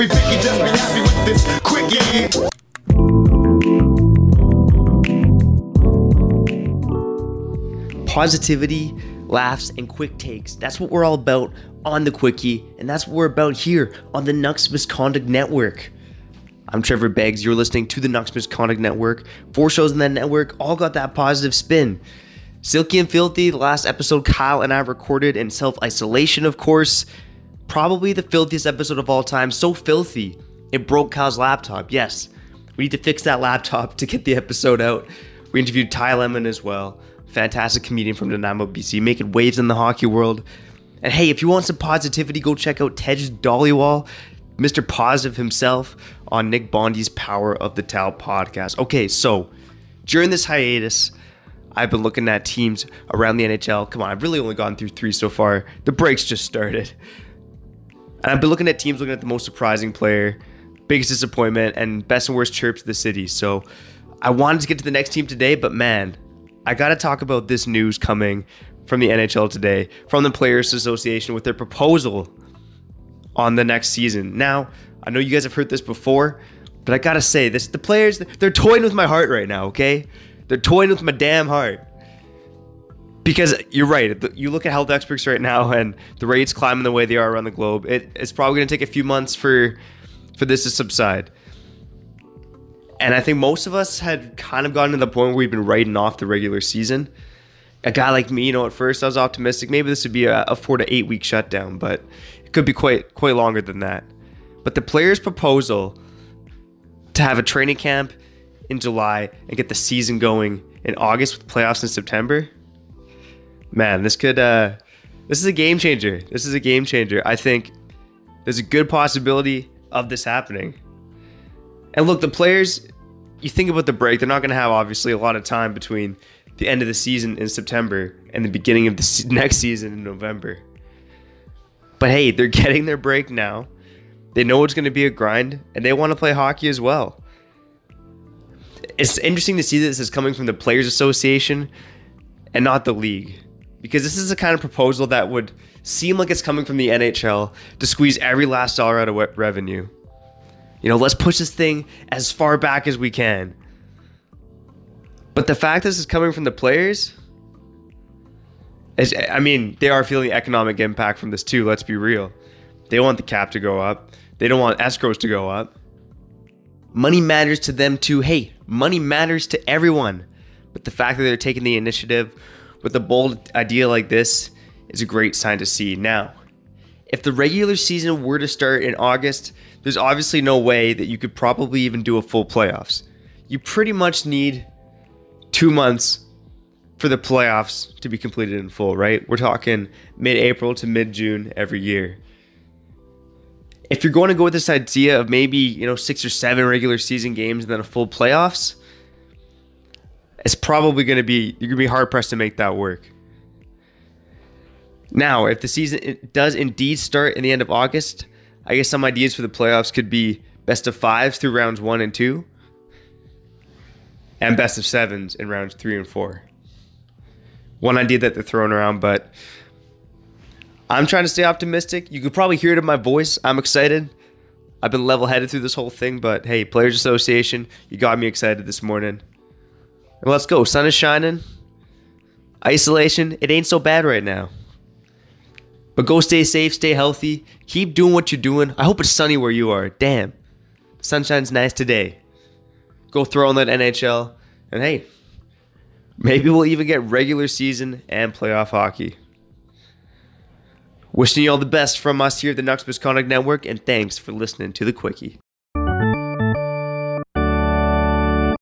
be picky, just be happy with this quickie. Positivity, laughs, and quick takes. That's what we're all about on the Quickie, and that's what we're about here on the Nucks Misconduct Network. I'm Trevor Beggs. You're listening to the Nucks Misconduct Network. Four shows in that network all got that positive spin. Silky and Filthy, the last episode Kyle and I recorded in self isolation, of course. Probably the filthiest episode of all time. So filthy, it broke Kyle's laptop. Yes, we need to fix that laptop to get the episode out. We interviewed Ty Lemon as well. Fantastic comedian from Nanaimo, BC, making waves in the hockey world. And hey, if you want some positivity, go check out Tej Dhaliwal, Mr. Positive himself, on Nick Bondi's Power of the Towel podcast. Okay, so during this hiatus, I've been looking at teams around the NHL. Come on, I've really only gone through three so far. The breaks just started. And I've been looking at teams, looking at the most surprising player, biggest disappointment, and best and worst chirps of the city. So I wanted to get to the next team today, but man, I got to talk about this news coming from the NHL today, from the Players Association with their proposal on the next season. Now, I know you guys have heard this before, but I got to say this, the players, they're toying with my heart right now, okay? They're toying with my damn heart. Because you're right. You look at health experts right now, and the rates climbing the way they are around the globe. It, it's probably going to take a few months for for this to subside. And I think most of us had kind of gotten to the point where we've been writing off the regular season. A guy like me, you know, at first I was optimistic. Maybe this would be a, a four to eight week shutdown, but it could be quite quite longer than that. But the players' proposal to have a training camp in July and get the season going in August with playoffs in September, man, this could uh this is a game changer. This is a game changer. I think there's a good possibility of this happening. And look, the players, you think about the break, they're not going to have obviously a lot of time between the end of the season in September and the beginning of the next season in November. But hey, they're getting their break now. They know it's going to be a grind and they want to play hockey as well. It's interesting to see that this is coming from the Players Association and not the league because this is the kind of proposal that would seem like it's coming from the NHL to squeeze every last dollar out of revenue. You know, let's push this thing as far back as we can. But the fact this is coming from the players, is, I mean, they are feeling economic impact from this too. Let's be real. They want the cap to go up. They don't want escrows to go up. Money matters to them too. Hey, money matters to everyone. But the fact that they're taking the initiative with a bold idea like this is a great sign to see. Now, if the regular season were to start in August, there's obviously no way that you could probably even do a full playoffs. You pretty much need two months for the playoffs to be completed in full, right? We're talking mid April to mid June every year. If you're going to go with this idea of maybe, you know, six or seven regular season games and then a full playoffs, it's probably going to be, you're going to be hard pressed to make that work. Now, if the season does indeed start in the end of August, I guess some ideas for the playoffs could be best of fives through rounds one and two, and best of sevens in rounds three and four. One idea that they're throwing around, but I'm trying to stay optimistic. You could probably hear it in my voice. I'm excited. I've been level headed through this whole thing, but hey, Players Association, you got me excited this morning. And let's go. Sun is shining. Isolation, it ain't so bad right now. But go stay safe, stay healthy, keep doing what you're doing. I hope it's sunny where you are. Damn. Sunshine's nice today. Go throw on that NHL. And hey, maybe we'll even get regular season and playoff hockey. Wishing you all the best from us here at the Nucks Misconduct Network, and thanks for listening to the Quickie.